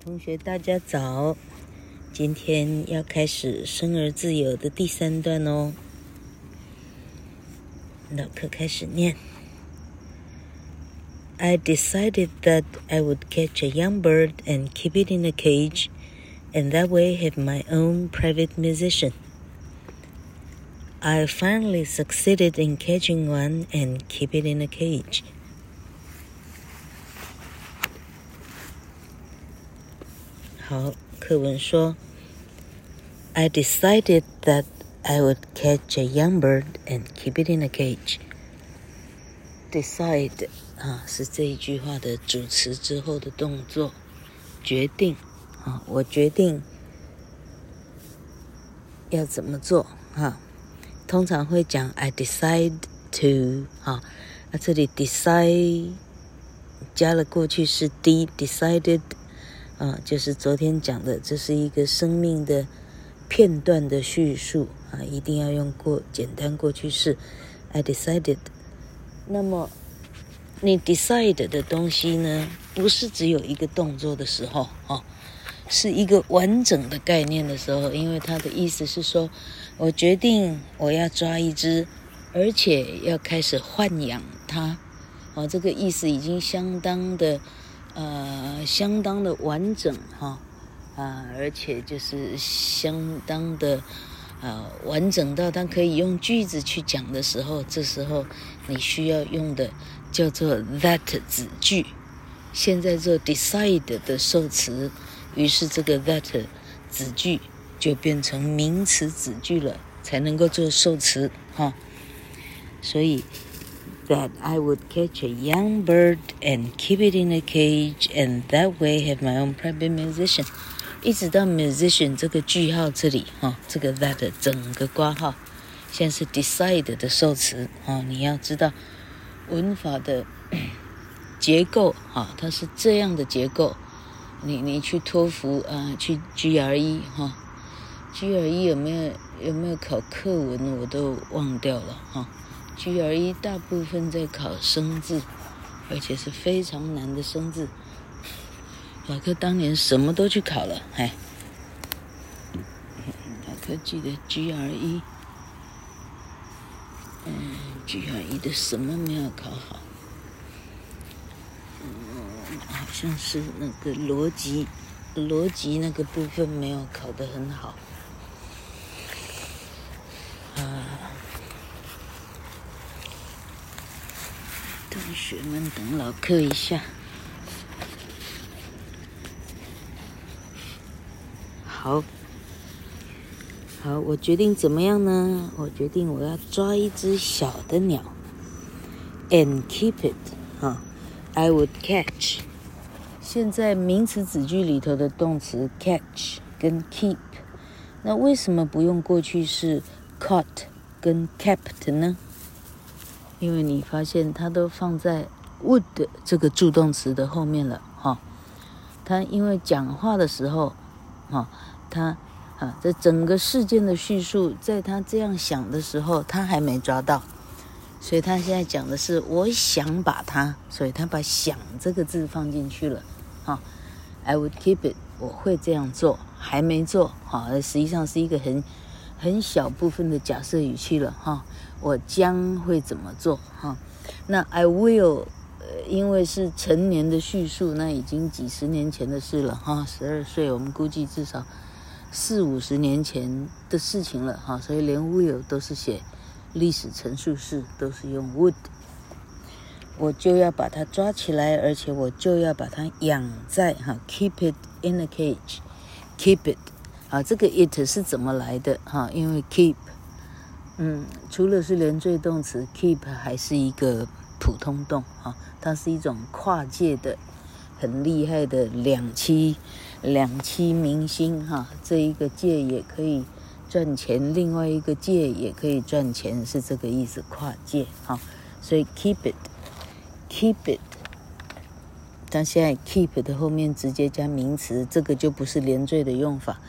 同学大家早，今天要开始生而自由的第三段哦。老课开始念。I decided that I would catch a young bird and keep it in a cage, and that way have my own private musician. I finally succeeded in catching one and keep it in a cage. 好，课文说，I decided that I would catch a young bird and keep it in a cage. Decide 啊，是这一句话的主词之后的动作，决定啊，我决定要怎么做啊。通常会讲 I decide to 啊，那这里 decide 加了过去式 d，decided。 啊，就是昨天讲的，这是一个生命的片段的叙述啊，一定要用过简单过去式。I decided。那么你 decide 的东西呢，不是只有一个动作的时候啊，是一个完整的概念的时候，因为它的意思是说，我决定我要抓一只，而且要开始豢养它。啊，这个意思已经相当的。呃，相当的完整哈，啊，而且就是相当的呃完整到它可以用句子去讲的时候，这时候你需要用的叫做 that 子句。现在做 decide 的受词，于是这个 that 子句就变成名词子句了，才能够做受词哈。所以。That I would catch a young bird and keep it in a cage, and that way have my own private musician。一直到 musician 这个句号这里哈，这个 that 整个括号，现在是 decide 的受词啊，你要知道文法的结构哈，它是这样的结构。你你去托福啊，去 GRE 哈，GRE 有没有有没有考课文，我都忘掉了哈。GRE 大部分在考生字，而且是非常难的生字。老哥当年什么都去考了，哎，老哥记得 GRE，嗯，GRE 的什么没有考好？嗯，好像是那个逻辑，逻辑那个部分没有考得很好。同学们，等老课一下。好，好，我决定怎么样呢？我决定我要抓一只小的鸟，and keep it。哈，I would catch。现在名词子句里头的动词 catch 跟 keep，那为什么不用过去式 caught 跟 kept 呢？因为你发现它都放在 would 这个助动词的后面了，哈。他因为讲话的时候，哈，他啊，这整个事件的叙述，在他这样想的时候，他还没抓到，所以他现在讲的是我想把它，所以他把想这个字放进去了，哈。I would keep it，我会这样做，还没做，哈，实际上是一个很很小部分的假设语气了，哈。我将会怎么做？哈，那 I will，呃，因为是成年的叙述，那已经几十年前的事了，哈，十二岁，我们估计至少四五十年前的事情了，哈，所以连 will 都是写历史陈述式，都是用 would。我就要把它抓起来，而且我就要把它养在哈，keep it in a cage，keep it，啊，这个 it 是怎么来的？哈，因为 keep。嗯，除了是连缀动词，keep 还是一个普通动哈，它是一种跨界的、很厉害的两栖两栖明星哈。这一个界也可以赚钱，另外一个界也可以赚钱，是这个意思，跨界哈。所以 keep it，keep it，但现在 keep 的后面直接加名词，这个就不是连缀的用法。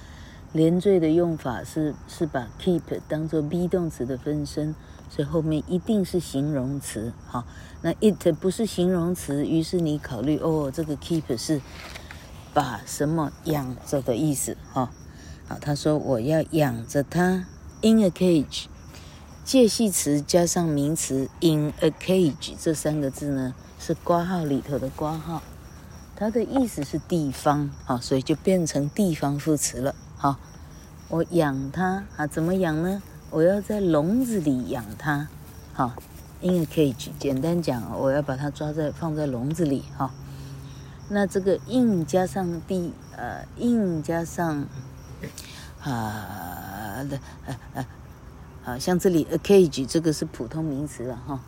连缀的用法是是把 keep 当做 be 动词的分身，所以后面一定是形容词。好，那 it 不是形容词，于是你考虑哦，这个 keep 是把什么养着的意思哈。好，他说我要养着它，in a cage，介系词加上名词 in a cage 这三个字呢是括号里头的括号，它的意思是地方啊，所以就变成地方副词了。好，我养它啊，怎么养呢？我要在笼子里养它。好，in a cage，简单讲，我要把它抓在放在笼子里。哈，那这个 in 加上地，呃，in 加上啊的呃呃啊，像这里 a cage 这个是普通名词了哈。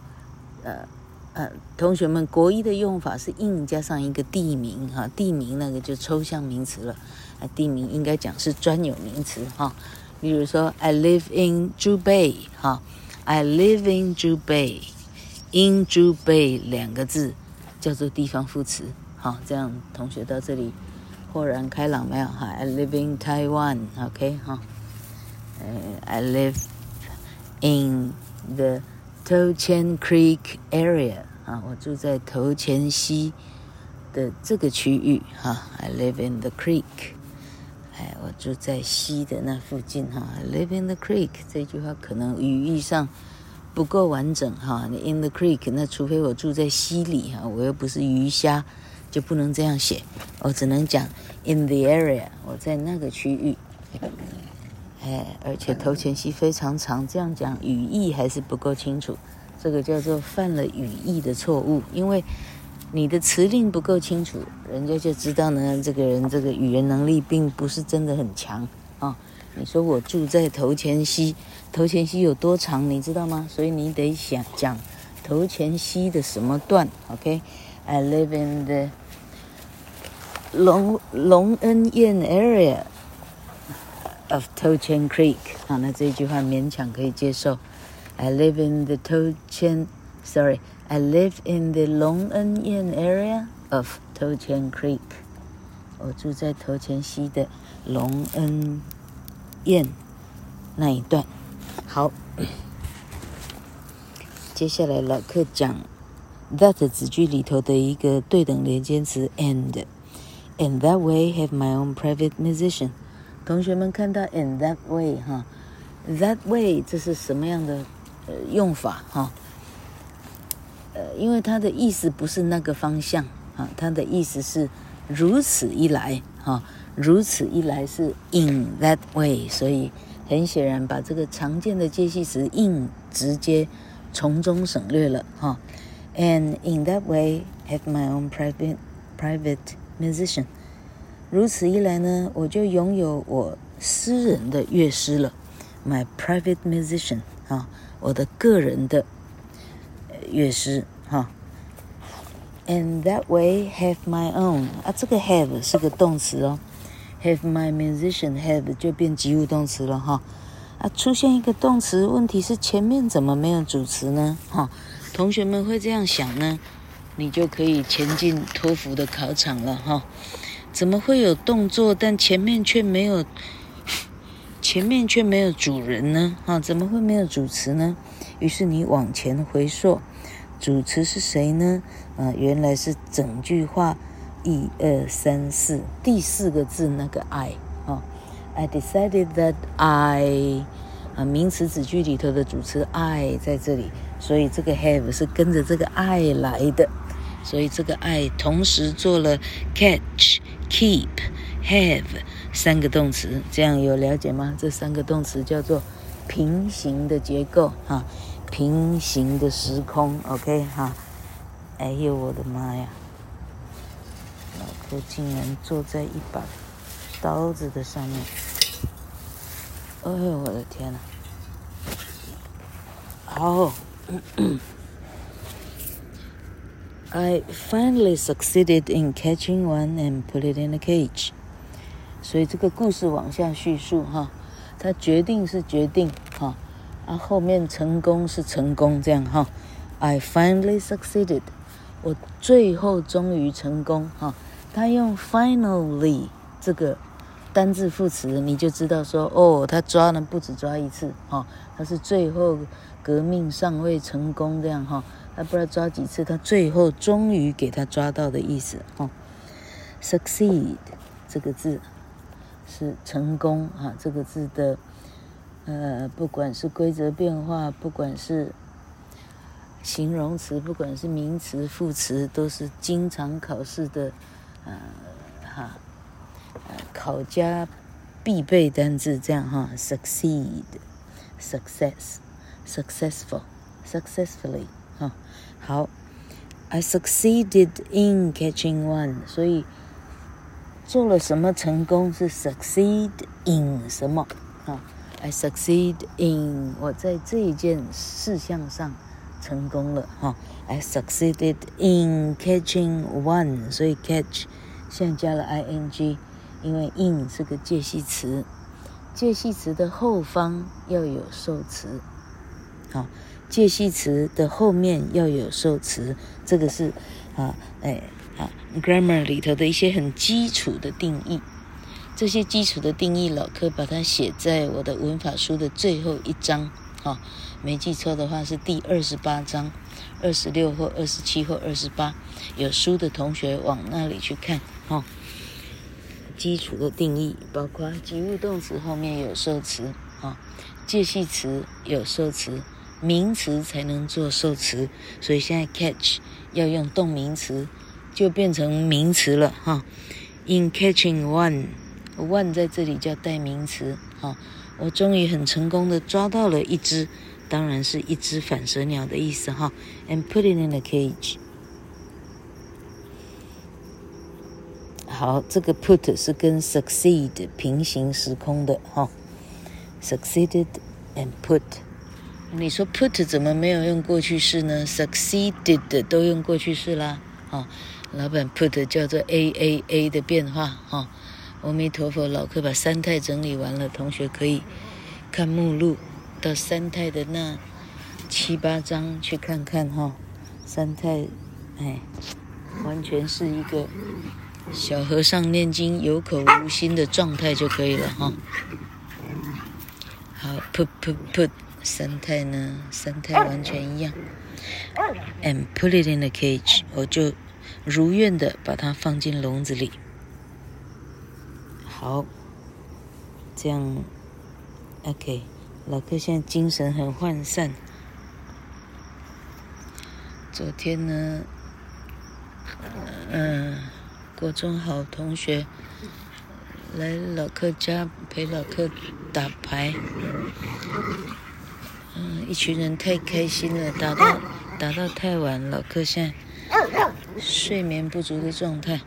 呃呃，同学们，国一的用法是 in 加上一个地名哈，地名那个就抽象名词了。啊，地名应该讲是专有名词哈。比如说，I live in Zhubei 哈。I live in Zhubei，in Zhubei 两个字叫做地方副词。好，这样同学到这里豁然开朗没有？哈，I live in Taiwan，OK，哈，呃，I live in the Toqian Creek area，啊，我住在头前溪的这个区域，哈，I live in the creek。哎，我住在溪的那附近哈，I live in the creek。这句话可能语义上不够完整哈。你 in the creek，那除非我住在溪里哈，我又不是鱼虾，就不能这样写。我只能讲 in the area，我在那个区域。哎，而且头前溪非常长，这样讲语义还是不够清楚。这个叫做犯了语义的错误，因为。你的词令不够清楚，人家就知道呢，这个人这个语言能力并不是真的很强啊、哦。你说我住在头前溪，头前溪有多长，你知道吗？所以你得想讲头前溪的什么段？OK，I、okay? live in the 龙龙恩堰 area of 头前 Creek。好，那这句话勉强可以接受。I live in the 头前，sorry。I live in the Long En Yen area of Toqian Creek。我住在头前溪的龙恩堰那一段。好，接下来老课讲 that 子句里头的一个对等连接词 and。In that way, have my own private musician。 同学们看到 in that way 哈，that way 这是什么样的呃用法哈？呃，因为它的意思不是那个方向啊，它的意思是如此一来哈，如此一来是 in that way，所以很显然把这个常见的介系词 in 直接从中省略了哈。And in that way, have my own private private musician。如此一来呢，我就拥有我私人的乐师了，my private musician 啊，我的个人的。乐师哈，and that way have my own 啊，这个 have 是个动词哦，have my musician have 就变及物动词了哈，啊，出现一个动词，问题是前面怎么没有主词呢？哈，同学们会这样想呢，你就可以前进托福的考场了哈，怎么会有动作，但前面却没有，前面却没有主人呢？啊，怎么会没有主词呢？于是你往前回溯。主词是谁呢？啊，原来是整句话一二三四第四个字那个 I 啊。I decided that I 啊，名词子句里头的主词 I 在这里，所以这个 have 是跟着这个 I 来的，所以这个 I 同时做了 catch、keep、have 三个动词，这样有了解吗？这三个动词叫做平行的结构啊。平行的时空，OK 哈，哎呦我的妈呀！老婆竟然坐在一把刀子的上面，哎呦我的天呐！好，I finally succeeded in catching one and put it in a cage。所以这个故事往下叙述哈，他决定是决定哈。啊，后面成功是成功，这样哈。I finally succeeded，我最后终于成功哈。他用 finally 这个单字副词，你就知道说，哦，他抓了不止抓一次哈，他是最后革命尚未成功这样哈。他不知道抓几次，他最后终于给他抓到的意思哈。succeed 这个字是成功啊，这个字的呃，不管是规则变化，不管是形容词，不管是名词、副词，都是经常考试的呃哈考家必备单字，这样哈，succeed，success，successful，successfully 哈，好。I succeeded in catching one，所以做了什么成功是 succeed in 什么哈？I succeed in 我在这一件事项上成功了哈。I succeeded in catching one，所以 catch 现在加了 ing，因为 in 是个介系词，介系词的后方要有受词，好。介系词的后面要有受词，这个是啊，哎啊，grammar 里头的一些很基础的定义。这些基础的定义，老柯把它写在我的文法书的最后一章，哈，没记错的话是第二十八章，二十六或二十七或二十八，有书的同学往那里去看，哈。基础的定义包括及物动词后面有受词，哈，介系词有受词。名词才能做受词，所以现在 catch 要用动名词，就变成名词了哈。In catching one，one 在这里叫代名词哈。我终于很成功的抓到了一只，当然是一只反舌鸟的意思哈。And put it in the cage。好，这个 put 是跟 succeed 平行时空的哈。Succeeded and put。你说 put 怎么没有用过去式呢？succeeded 都用过去式啦。哦，老板 put 叫做 a a a 的变化。哈，阿弥陀佛，老客把三态整理完了，同学可以看目录到三态的那七八章去看看哈。三态，哎，完全是一个小和尚念经有口无心的状态就可以了哈。好，put put put。三态呢？三态完全一样。And put it in the cage，我就如愿的把它放进笼子里。好，这样，OK。老哥现在精神很涣散。昨天呢，嗯，国中好同学来老客家陪老客打牌。嗯，一群人太开心了，打到打到太晚，老客现在睡眠不足的状态。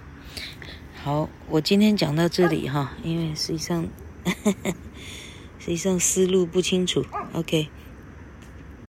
好，我今天讲到这里哈，因为实际上，实际上思路不清楚。OK。